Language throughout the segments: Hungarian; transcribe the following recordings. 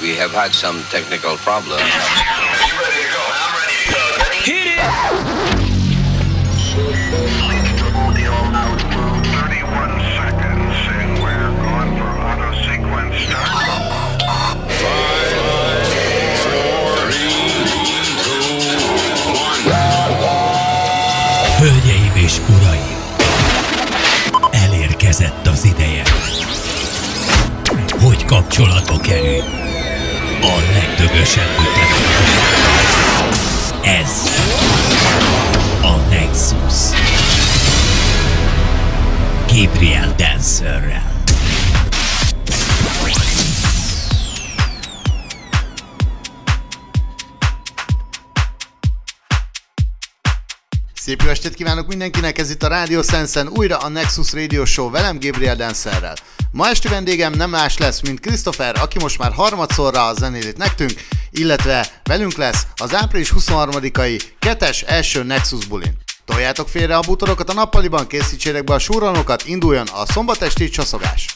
We have had some technical problems. Hit it! Hölgyeim és uraim! Elérkezett az ideje, hogy kapcsolatba kerül a legdögösebb ütemettel. Ez a Nexus. Gabriel Dancerrel. Szép jó estét kívánok mindenkinek, ez itt a Radio Sensen, újra a Nexus Radio Show velem Gabriel Dancerrel. Ma esti vendégem nem más lesz, mint Christopher, aki most már harmadszorra a zenélét nekünk, illetve velünk lesz az április 23-ai kettes első Nexus bulin. Toljátok félre a bútorokat a nappaliban, készítsétek be a súranokat, induljon a szombatesti csaszogás!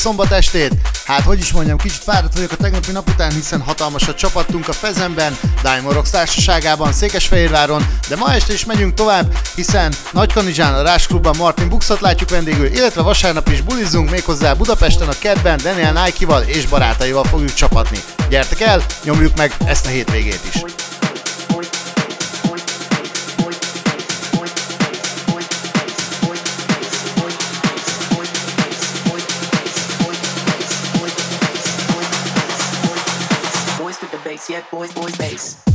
Szombat estét. Hát, hogy is mondjam, kicsit fáradt vagyok a tegnapi nap után, hiszen hatalmasat csapattunk a Fezemben, Diamond Rocks társaságában, Székesfehérváron, de ma este is megyünk tovább, hiszen Nagykanizsán a Rás Klubban Martin Buxot látjuk vendégül, illetve vasárnap is bulizunk méghozzá Budapesten a kedben Daniel Nike-val és barátaival fogjuk csapatni. Gyertek el, nyomjuk meg ezt a hétvégét is! Boys, boys, bass.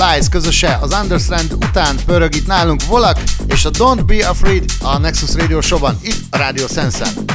Lies közöse az Understand után pörög itt nálunk Volak és a Don't Be Afraid a Nexus Radio Show-ban, itt a Radio Sense-en.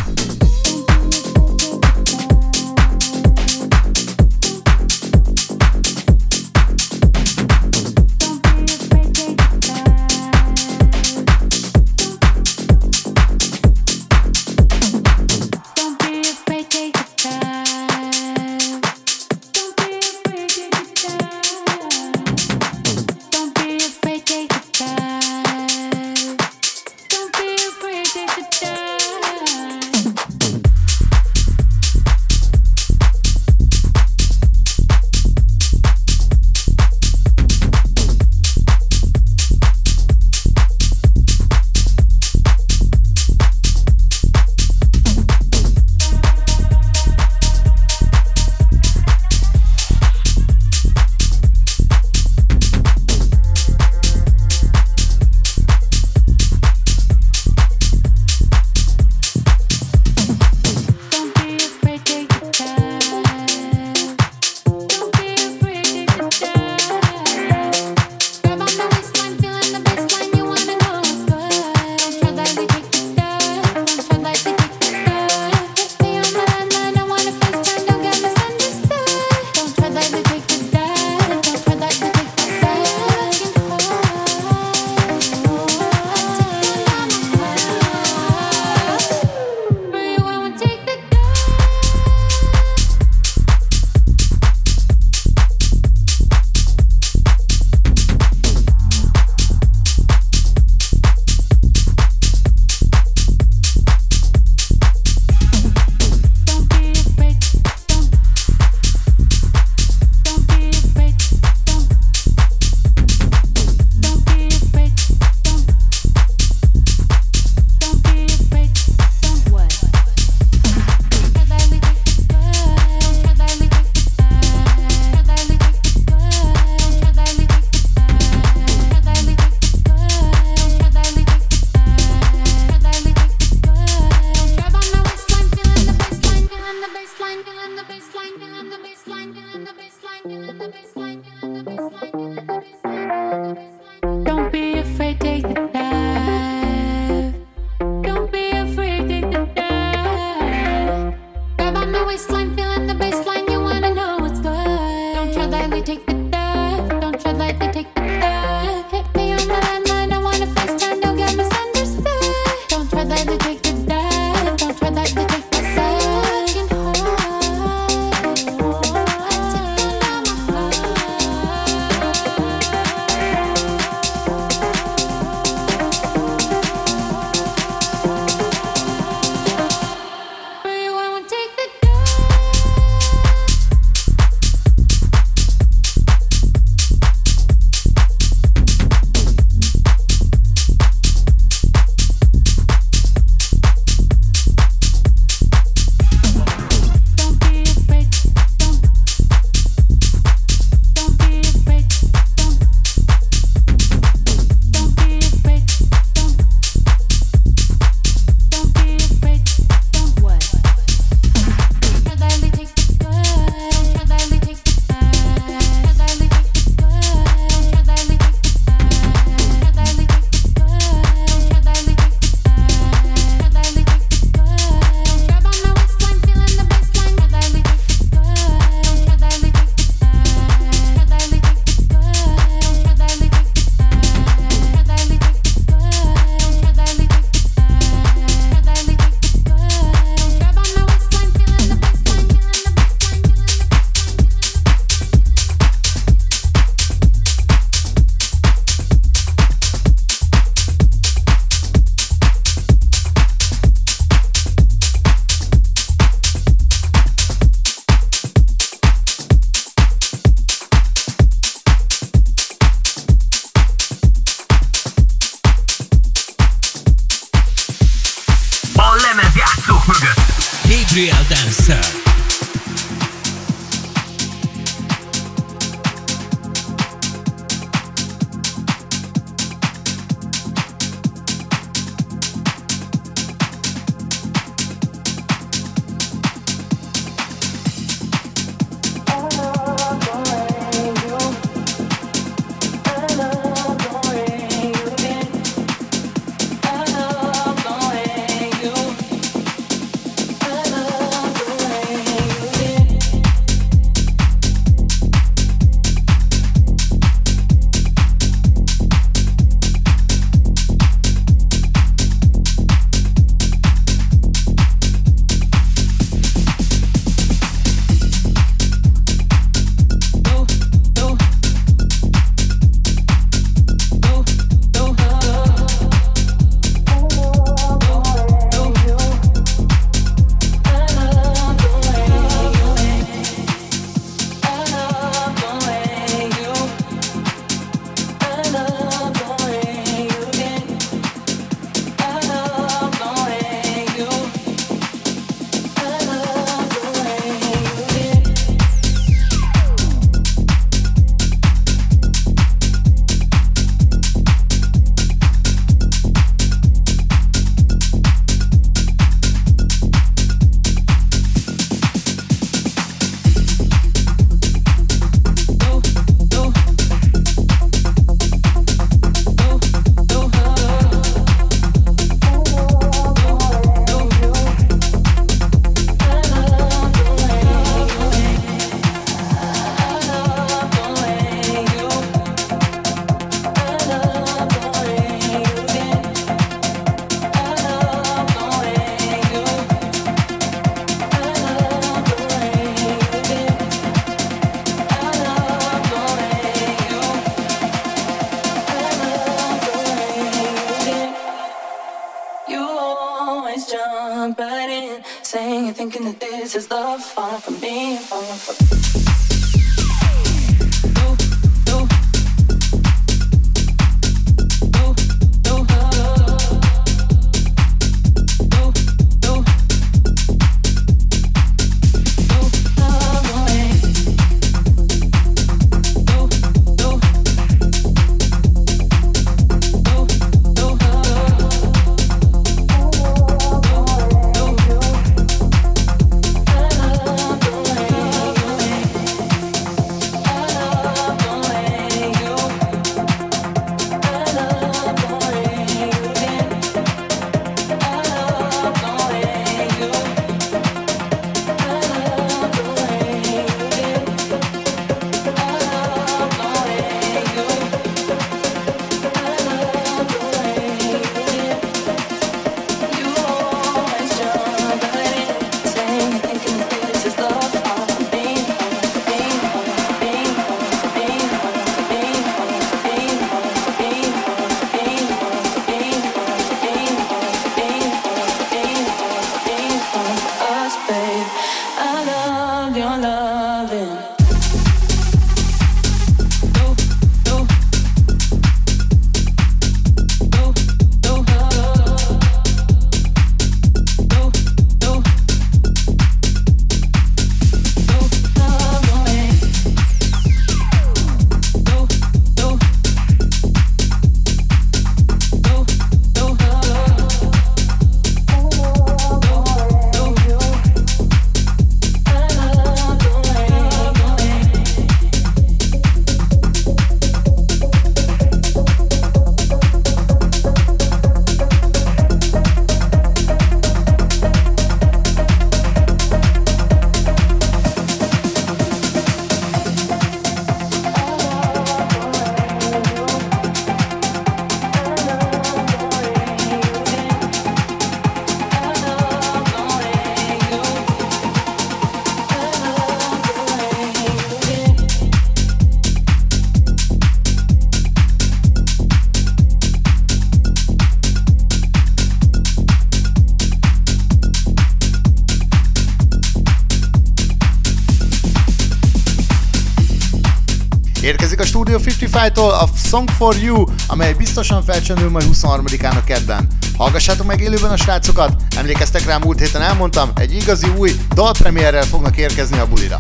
55-tól a Song for You, amely biztosan felcsendül majd 23-án a kedden. Hallgassátok meg élőben a srácokat, emlékeztek rá múlt héten elmondtam, egy igazi új dalpremierrel fognak érkezni a bulira.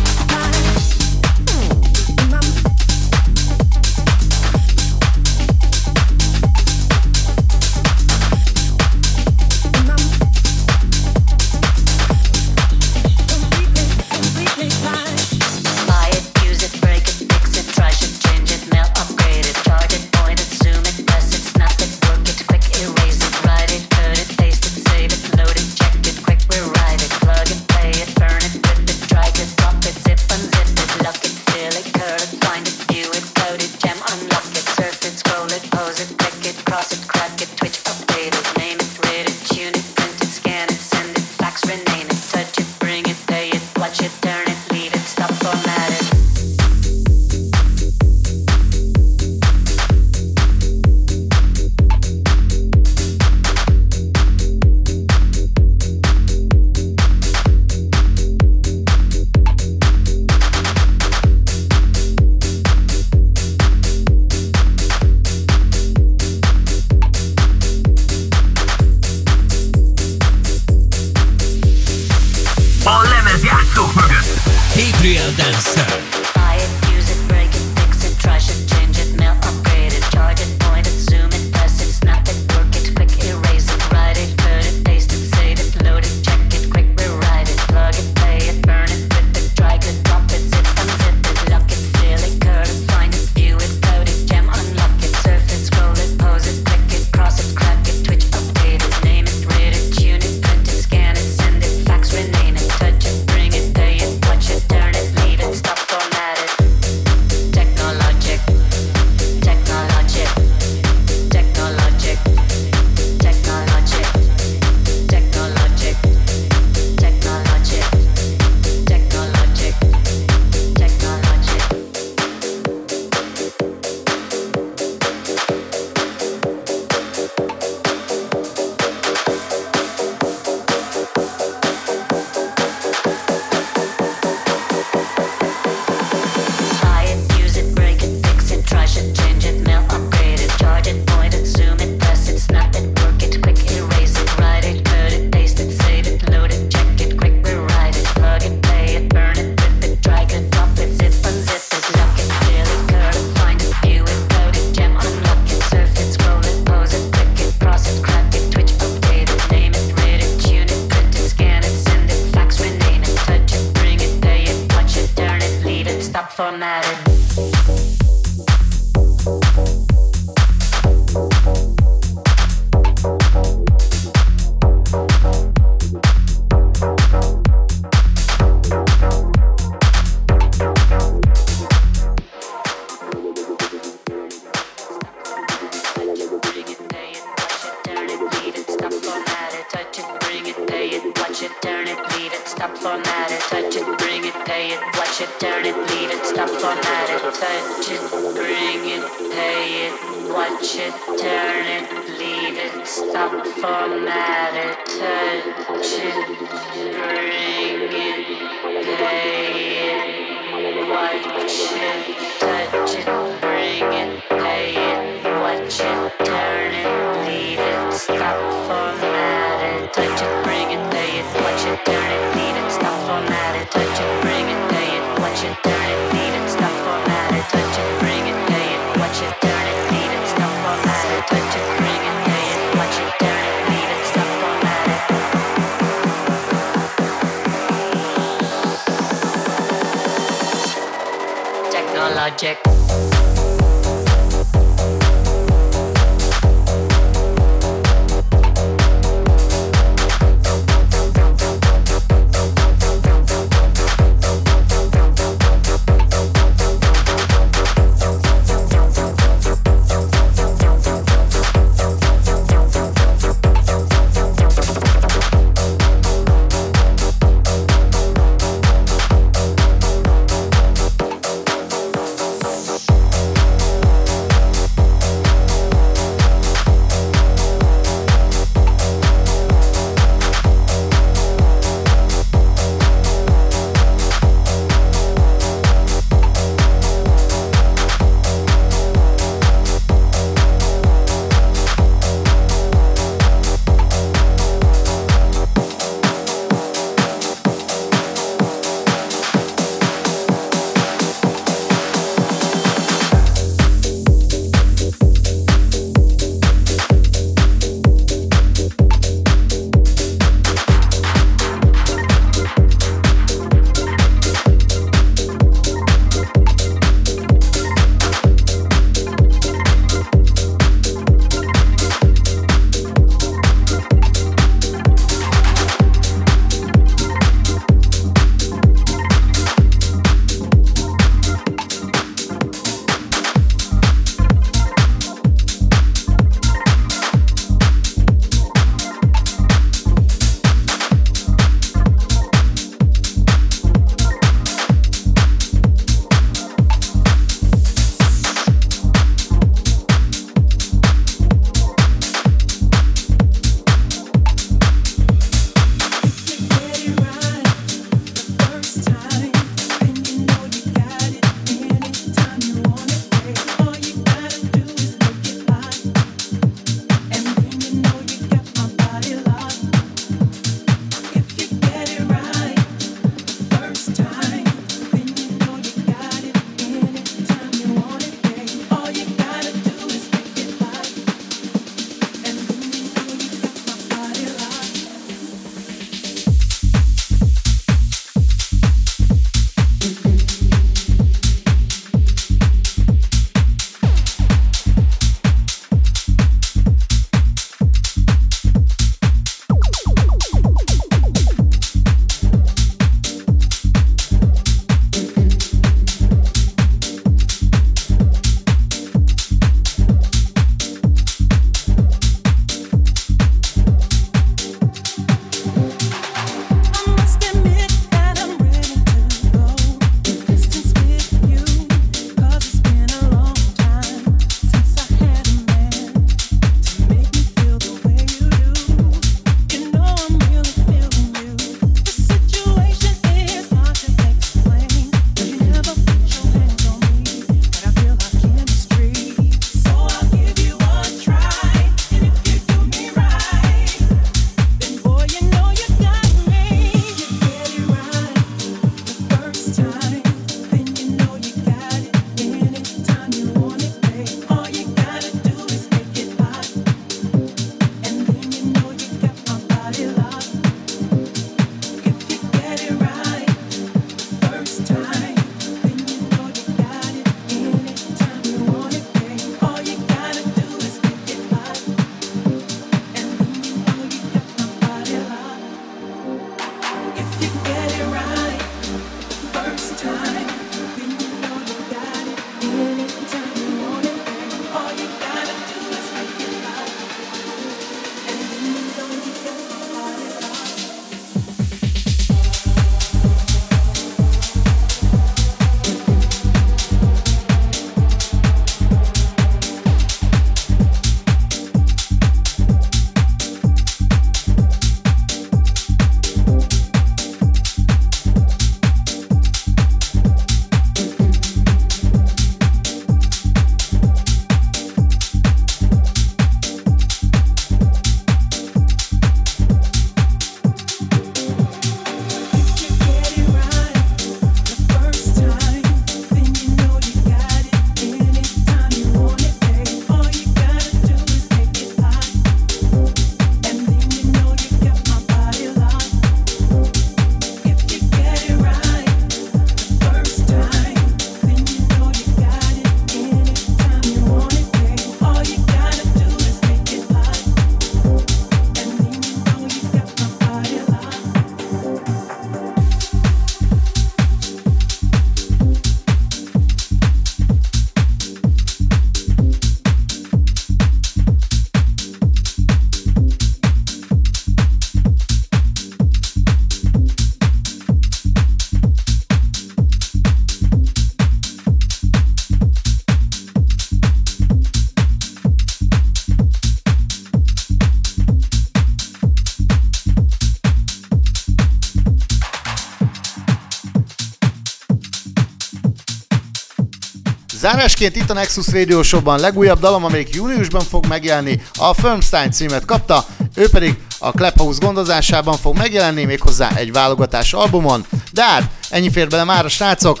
Zárásként itt a Nexus Radio Show-ban legújabb dalom, amelyik júniusban fog megjelenni, a Firmstein címet kapta, ő pedig a Clubhouse gondozásában fog megjelenni, méghozzá egy válogatás albumon. De hát, ennyi fér bele már a srácok,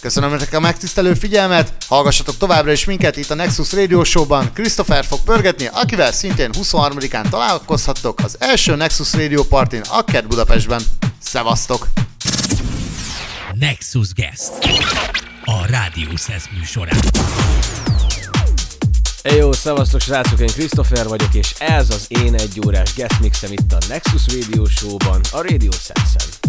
Köszönöm nektek a megtisztelő figyelmet, hallgassatok továbbra is minket itt a Nexus Radio Show-ban. Christopher fog pörgetni, akivel szintén 23-án találkozhattok az első Nexus Radio Partin a Kert Budapestben. Szevasztok! Nexus Guest. A Rádió Szesz műsorán. Hey, jó, szevasztok srácok, én Christopher vagyok, és ez az én egy órás guest mixem itt a Nexus Radio Show-ban, a Radio Sense-en.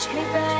Touch me.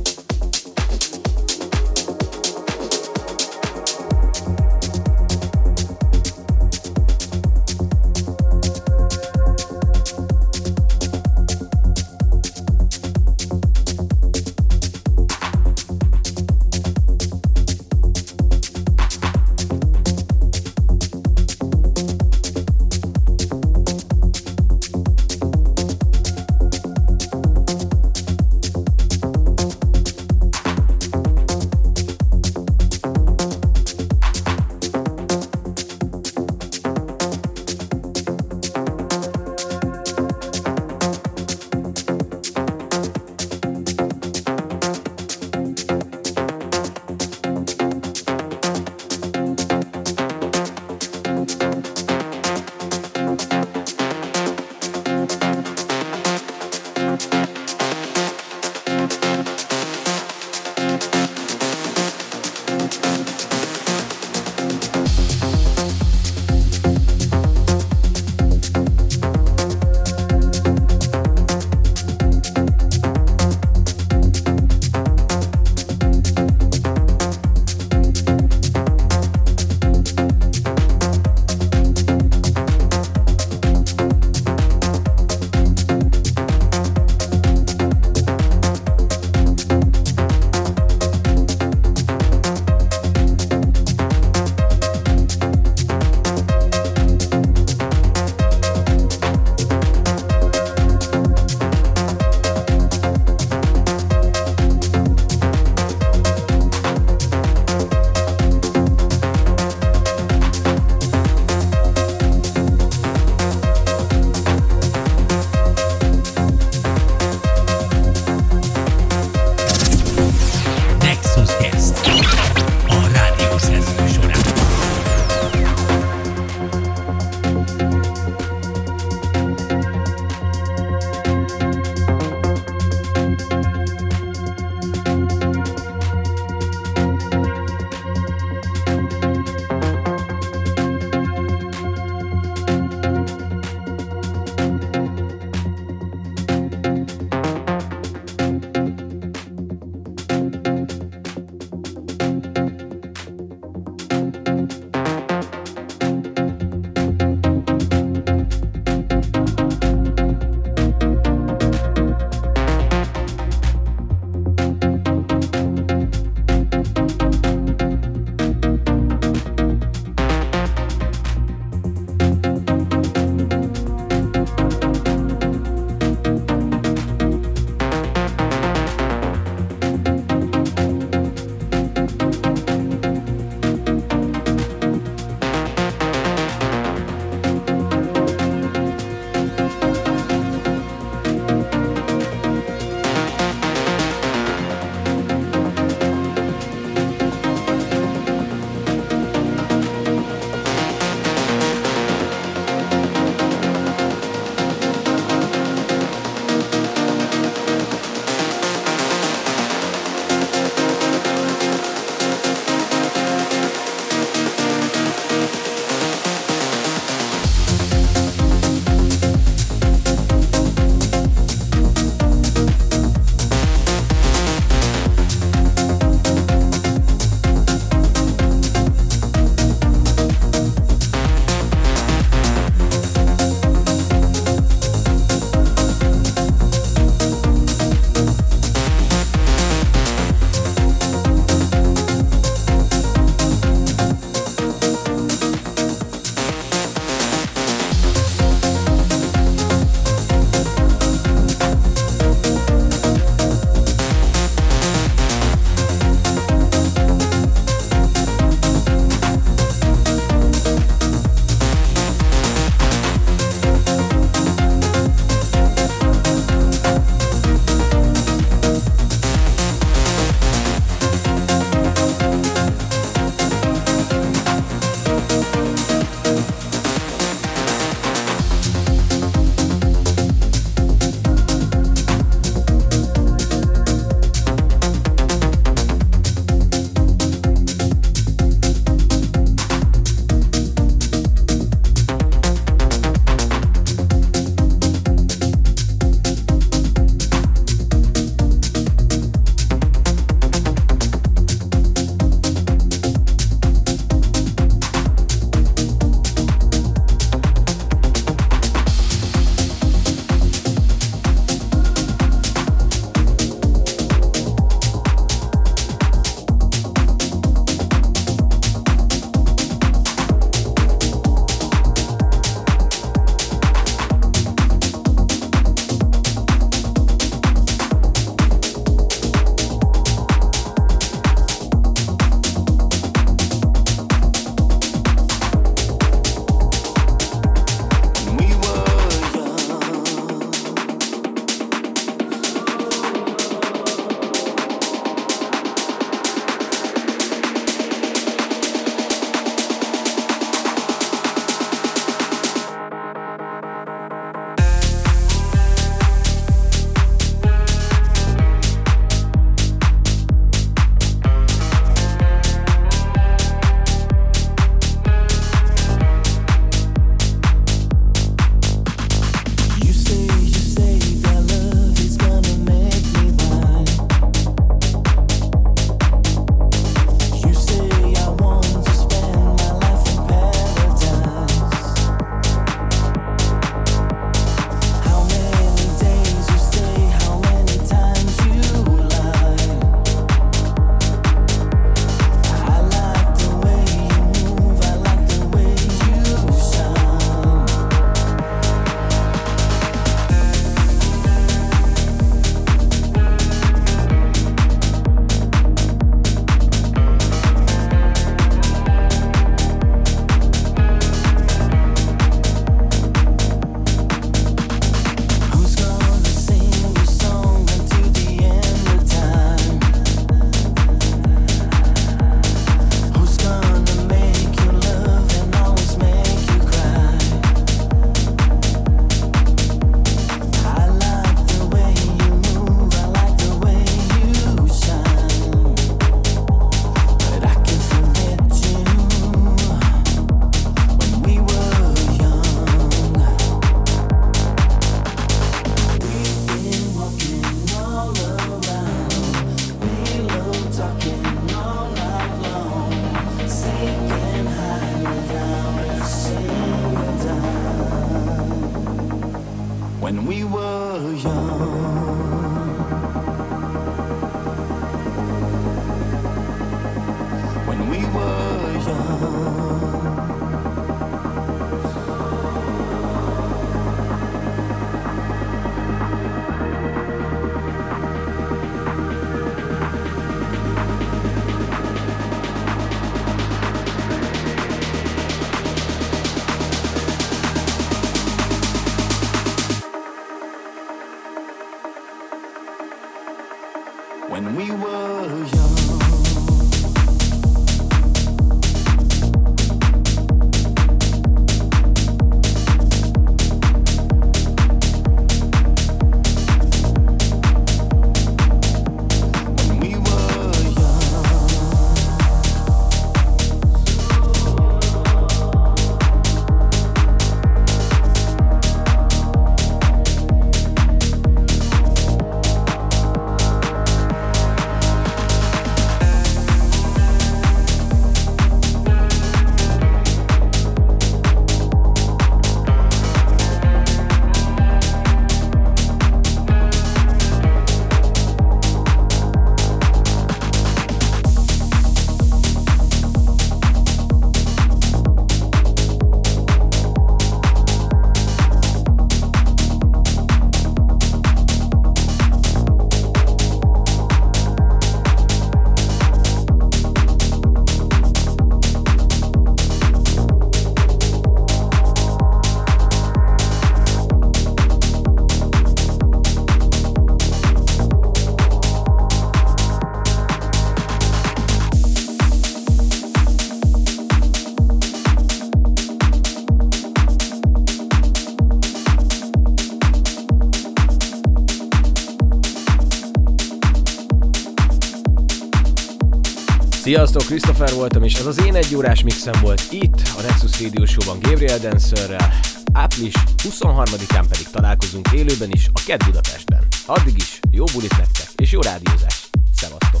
Sziasztok, Christopher voltam, és ez az én egy órás mixem volt itt, a Nexus Radio Show-ban Gabriel Dancerrel. Április 23-án pedig találkozunk élőben is a KED Budapesten. Addig is jó bulit nektek, és jó rádiózást. Szevasztok!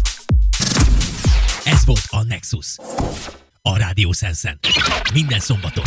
Ez volt a Nexus. A Rádió. Minden szombaton.